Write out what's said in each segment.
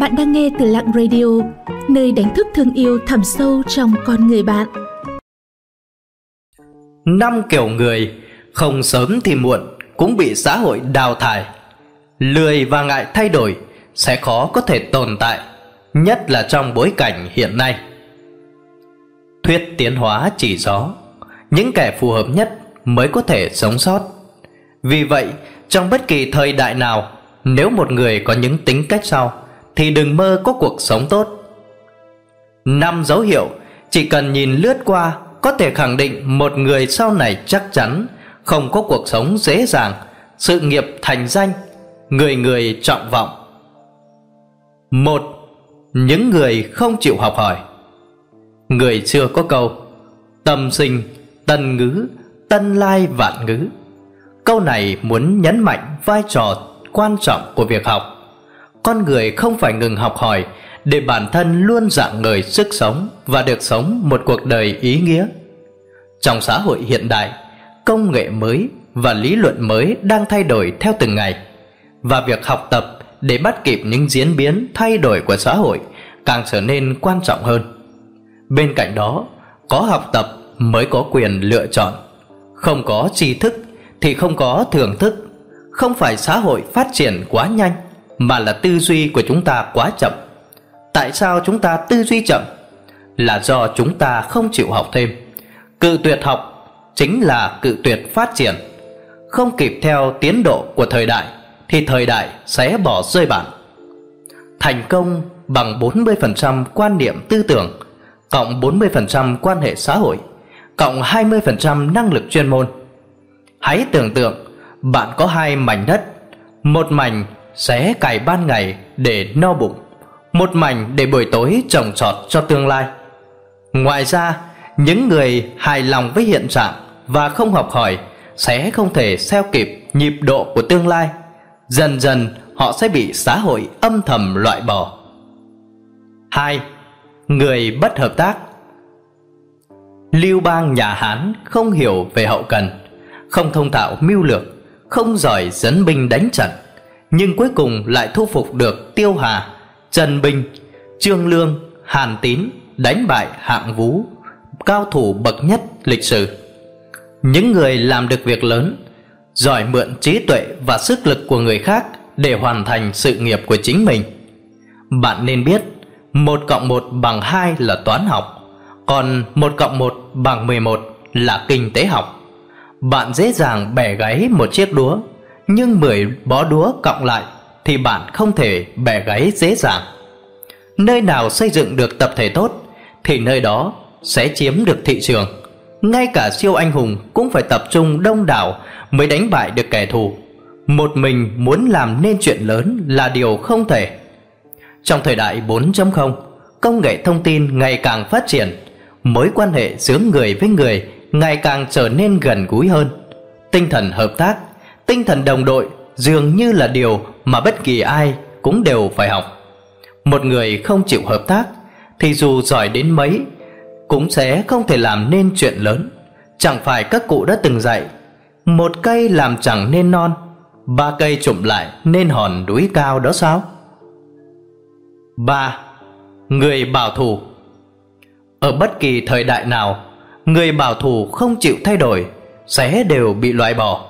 Bạn đang nghe từ Lặng Radio, nơi đánh thức thương yêu thẳm sâu trong con người bạn. Năm kiểu người không sớm thì muộn cũng bị xã hội đào thải. Lười và ngại thay đổi sẽ khó có thể tồn tại, nhất là trong bối cảnh hiện nay. Thuyết tiến hóa chỉ rõ, những kẻ phù hợp nhất mới có thể sống sót. Vì vậy, trong bất kỳ thời đại nào, nếu một người có những tính cách sau, thì đừng mơ có cuộc sống tốt. Năm dấu hiệu chỉ cần nhìn lướt qua có thể khẳng định một người sau này chắc chắn không có cuộc sống dễ dàng, sự nghiệp thành danh, người người trọng vọng. Một, những người không chịu học hỏi. Người xưa có câu Tâm sinh, tân ngữ, tân lai vạn ngữ Câu này muốn nhấn mạnh vai trò quan trọng của việc học con người không phải ngừng học hỏi Để bản thân luôn dạng người sức sống Và được sống một cuộc đời ý nghĩa Trong xã hội hiện đại Công nghệ mới và lý luận mới đang thay đổi theo từng ngày Và việc học tập để bắt kịp những diễn biến thay đổi của xã hội Càng trở nên quan trọng hơn Bên cạnh đó, có học tập mới có quyền lựa chọn. Không có tri thức thì không có thưởng thức. Không phải xã hội phát triển quá nhanh, mà là tư duy của chúng ta quá chậm. Tại sao chúng ta tư duy chậm? Là do chúng ta không chịu học thêm. Cự tuyệt học chính là cự tuyệt phát triển. Không kịp theo tiến độ của thời đại thì thời đại sẽ bỏ rơi bạn. Thành công bằng 40% quan niệm tư tưởng cộng 40% quan hệ xã hội, cộng 20% năng lực chuyên môn. Hãy tưởng tượng bạn có hai mảnh đất, một mảnh sẽ cày ban ngày để no bụng, một mảnh để buổi tối trồng trọt cho tương lai. Ngoài ra, những người hài lòng với hiện trạng và không học hỏi sẽ không thể theo kịp nhịp độ của tương lai. Dần dần họ sẽ bị xã hội âm thầm loại bỏ. Hai, người bất hợp tác lưu bang nhà hán không hiểu về hậu cần không thông thạo mưu lược không giỏi dẫn binh đánh trận nhưng cuối cùng lại thu phục được tiêu hà, trần bình, trương lương, hàn tín đánh bại hạng vũ, cao thủ bậc nhất lịch sử. Những người làm được việc lớn, giỏi mượn trí tuệ và sức lực của người khác để hoàn thành sự nghiệp của chính mình. Bạn nên biết 1 cộng 1 bằng 2 là toán học, Còn 1 cộng 1 bằng 11 là kinh tế học. Bạn dễ dàng bẻ gáy một chiếc đũa nhưng 10 bó đúa cộng lại Thì bạn không thể bẻ gáy dễ dàng. Nơi nào xây dựng được tập thể tốt Thì nơi đó sẽ chiếm được thị trường. Ngay cả siêu anh hùng cũng phải tập trung đông đảo Mới đánh bại được kẻ thù. Một mình muốn làm nên chuyện lớn là điều không thể. Trong thời đại 4.0, công nghệ thông tin ngày càng phát triển, mối quan hệ giữa người với người ngày càng trở nên gần gũi hơn. Tinh thần hợp tác, tinh thần đồng đội dường như là điều mà bất kỳ ai cũng đều phải học. Một người không chịu hợp tác thì dù giỏi đến mấy cũng sẽ không thể làm nên chuyện lớn. Chẳng phải các cụ đã từng dạy, một cây làm chẳng nên non, ba cây trụm lại nên hòn núi cao đó sao? 3. Người bảo thủ Ở bất kỳ thời đại nào Người bảo thủ không chịu thay đổi Sẽ đều bị loại bỏ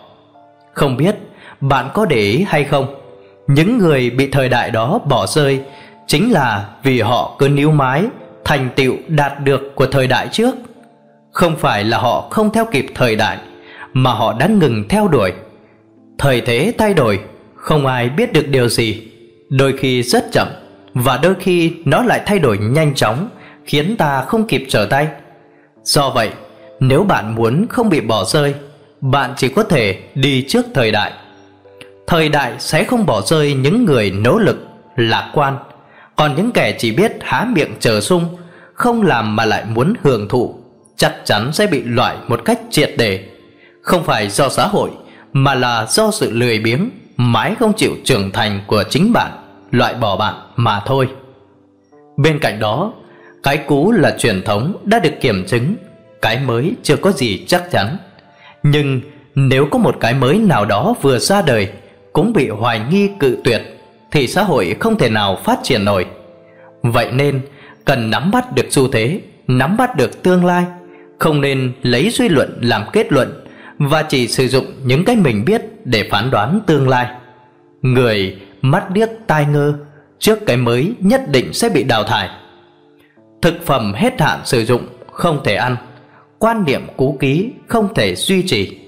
không biết bạn có để ý hay không? Những người bị thời đại đó bỏ rơi Chính là vì họ cứ níu mái, Thành tựu đạt được của thời đại trước. Không phải là họ không theo kịp thời đại, Mà họ đã ngừng theo đuổi. Thời thế thay đổi, Không ai biết được điều gì. Đôi khi rất chậm, và đôi khi nó lại thay đổi nhanh chóng, khiến ta không kịp trở tay. Do vậy, nếu bạn muốn không bị bỏ rơi bạn chỉ có thể đi trước thời đại thời đại sẽ không bỏ rơi những người nỗ lực lạc quan còn những kẻ chỉ biết há miệng chờ sung không làm mà lại muốn hưởng thụ chắc chắn sẽ bị loại một cách triệt để không phải do xã hội mà là do sự lười biếng mãi không chịu trưởng thành của chính bạn loại bỏ bạn mà thôi. Bên cạnh đó, cái cũ là truyền thống đã được kiểm chứng, cái mới chưa có gì chắc chắn. Nhưng nếu có một cái mới nào đó vừa ra đời cũng bị hoài nghi cự tuyệt thì xã hội không thể nào phát triển nổi. Vậy nên cần nắm bắt được xu thế, nắm bắt được tương lai, không nên lấy suy luận làm kết luận và chỉ sử dụng những cái mình biết để phán đoán tương lai. Người mắt điếc tai ngơ trước cái mới nhất định sẽ bị đào thải. Thực phẩm hết hạn sử dụng không thể ăn, quan niệm cũ ký không thể duy trì.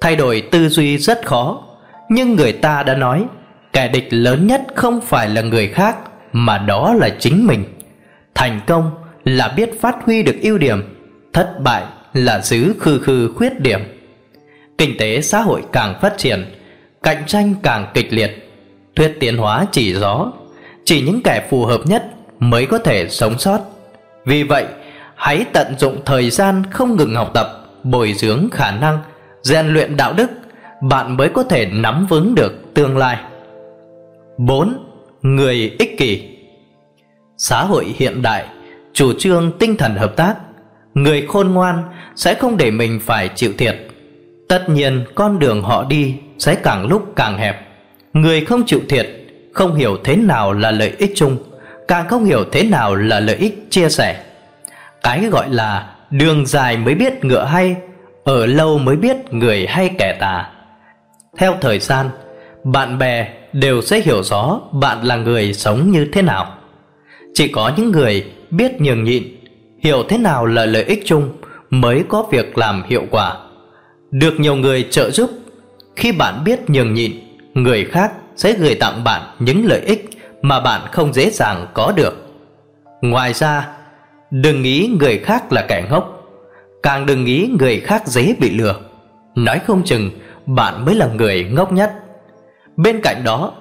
Thay đổi tư duy rất khó, nhưng người ta đã nói kẻ địch lớn nhất không phải là người khác mà đó là chính mình. Thành công là biết phát huy được ưu điểm, thất bại là giữ khư khư khuyết điểm. Kinh tế xã hội càng phát triển, cạnh tranh càng kịch liệt, thuyết tiến hóa chỉ rõ chỉ những kẻ phù hợp nhất mới có thể sống sót. Vì vậy, hãy tận dụng thời gian không ngừng học tập, bồi dưỡng khả năng, rèn luyện đạo đức, bạn mới có thể nắm vững được tương lai. 4. Người ích kỷ Xã hội hiện đại chủ trương tinh thần hợp tác, người khôn ngoan sẽ không để mình phải chịu thiệt. Tất nhiên con đường họ đi sẽ càng lúc càng hẹp. Người không chịu thiệt, không hiểu thế nào là lợi ích chung, càng không hiểu thế nào là lợi ích chia sẻ. Cái gọi là đường dài mới biết ngựa hay, ở lâu mới biết người hay kẻ tà. Theo thời gian, bạn bè đều sẽ hiểu rõ bạn là người sống như thế nào. Chỉ có những người biết nhường nhịn, hiểu thế nào là lợi ích chung mới có việc làm hiệu quả. Được nhiều người trợ giúp, khi bạn biết nhường nhịn, người khác sẽ gửi tặng bạn những lợi ích mà bạn không dễ dàng có được. Ngoài ra, đừng nghĩ người khác là kẻ ngốc, càng đừng nghĩ người khác dễ bị lừa. Nói không chừng bạn mới là người ngốc nhất. Bên cạnh đó,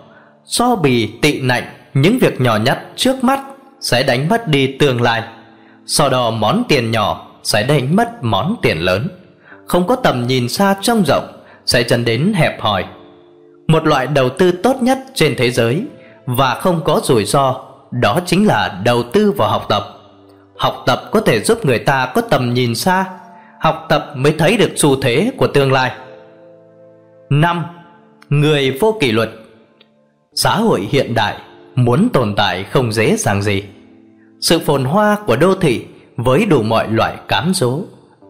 so bì tị nạnh những việc nhỏ nhất trước mắt sẽ đánh mất đi tương lai. So đo món tiền nhỏ sẽ đánh mất món tiền lớn. Không có tầm nhìn xa trông rộng sẽ dẫn đến hẹp hòi. Một loại đầu tư tốt nhất trên thế giới và không có rủi ro đó chính là đầu tư vào học tập học tập có thể giúp người ta có tầm nhìn xa học tập mới thấy được xu thế của tương lai năm người vô kỷ luật xã hội hiện đại muốn tồn tại không dễ dàng gì. Sự phồn hoa của đô thị với đủ mọi loại cám dỗ,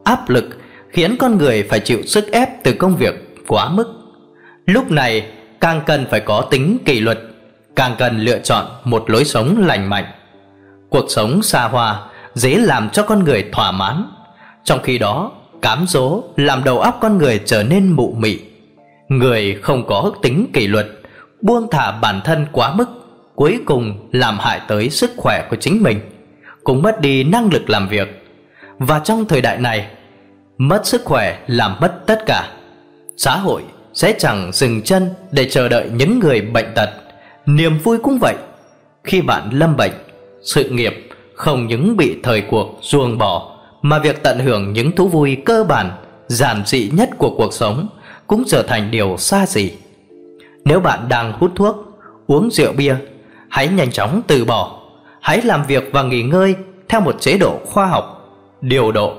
áp lực khiến con người phải chịu sức ép từ công việc quá mức. Lúc này càng cần phải có tính kỷ luật, càng cần lựa chọn một lối sống lành mạnh. Cuộc sống xa hoa dễ làm cho con người thỏa mãn, trong khi đó cám dỗ làm đầu óc con người trở nên mụ mị. Người không có tính kỷ luật, buông thả bản thân quá mức cuối cùng làm hại tới sức khỏe của chính mình cũng mất đi năng lực làm việc. Và trong thời đại này mất sức khỏe làm mất tất cả. Xã hội sẽ chẳng dừng chân để chờ đợi những người bệnh tật. Niềm vui cũng vậy. Khi bạn lâm bệnh sự nghiệp không những bị thời cuộc ruồng bỏ, mà việc tận hưởng những thú vui cơ bản, giản dị nhất của cuộc sống cũng trở thành điều xa xỉ. Nếu bạn đang hút thuốc, uống rượu bia, hãy nhanh chóng từ bỏ. Hãy làm việc và nghỉ ngơi theo một chế độ khoa học, điều độ.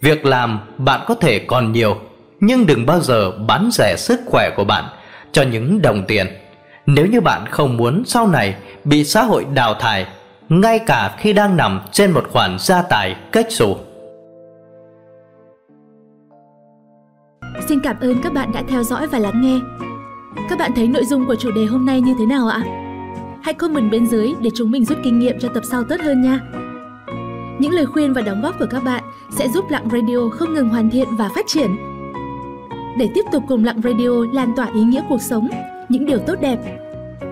Việc làm bạn có thể còn nhiều, nhưng đừng bao giờ bán rẻ sức khỏe của bạn cho những đồng tiền. Nếu như bạn không muốn sau này bị xã hội đào thải ngay cả khi đang nằm trên một khoản gia tài cách xù Xin cảm ơn các bạn đã theo dõi và lắng nghe. Các bạn thấy nội dung của chủ đề hôm nay như thế nào ạ? Hãy comment bên dưới để chúng mình rút kinh nghiệm cho tập sau tốt hơn nha. Những lời khuyên và đóng góp của các bạn sẽ giúp Lặng Radio không ngừng hoàn thiện và phát triển. Để tiếp tục cùng Lặng Radio lan tỏa ý nghĩa cuộc sống, những điều tốt đẹp,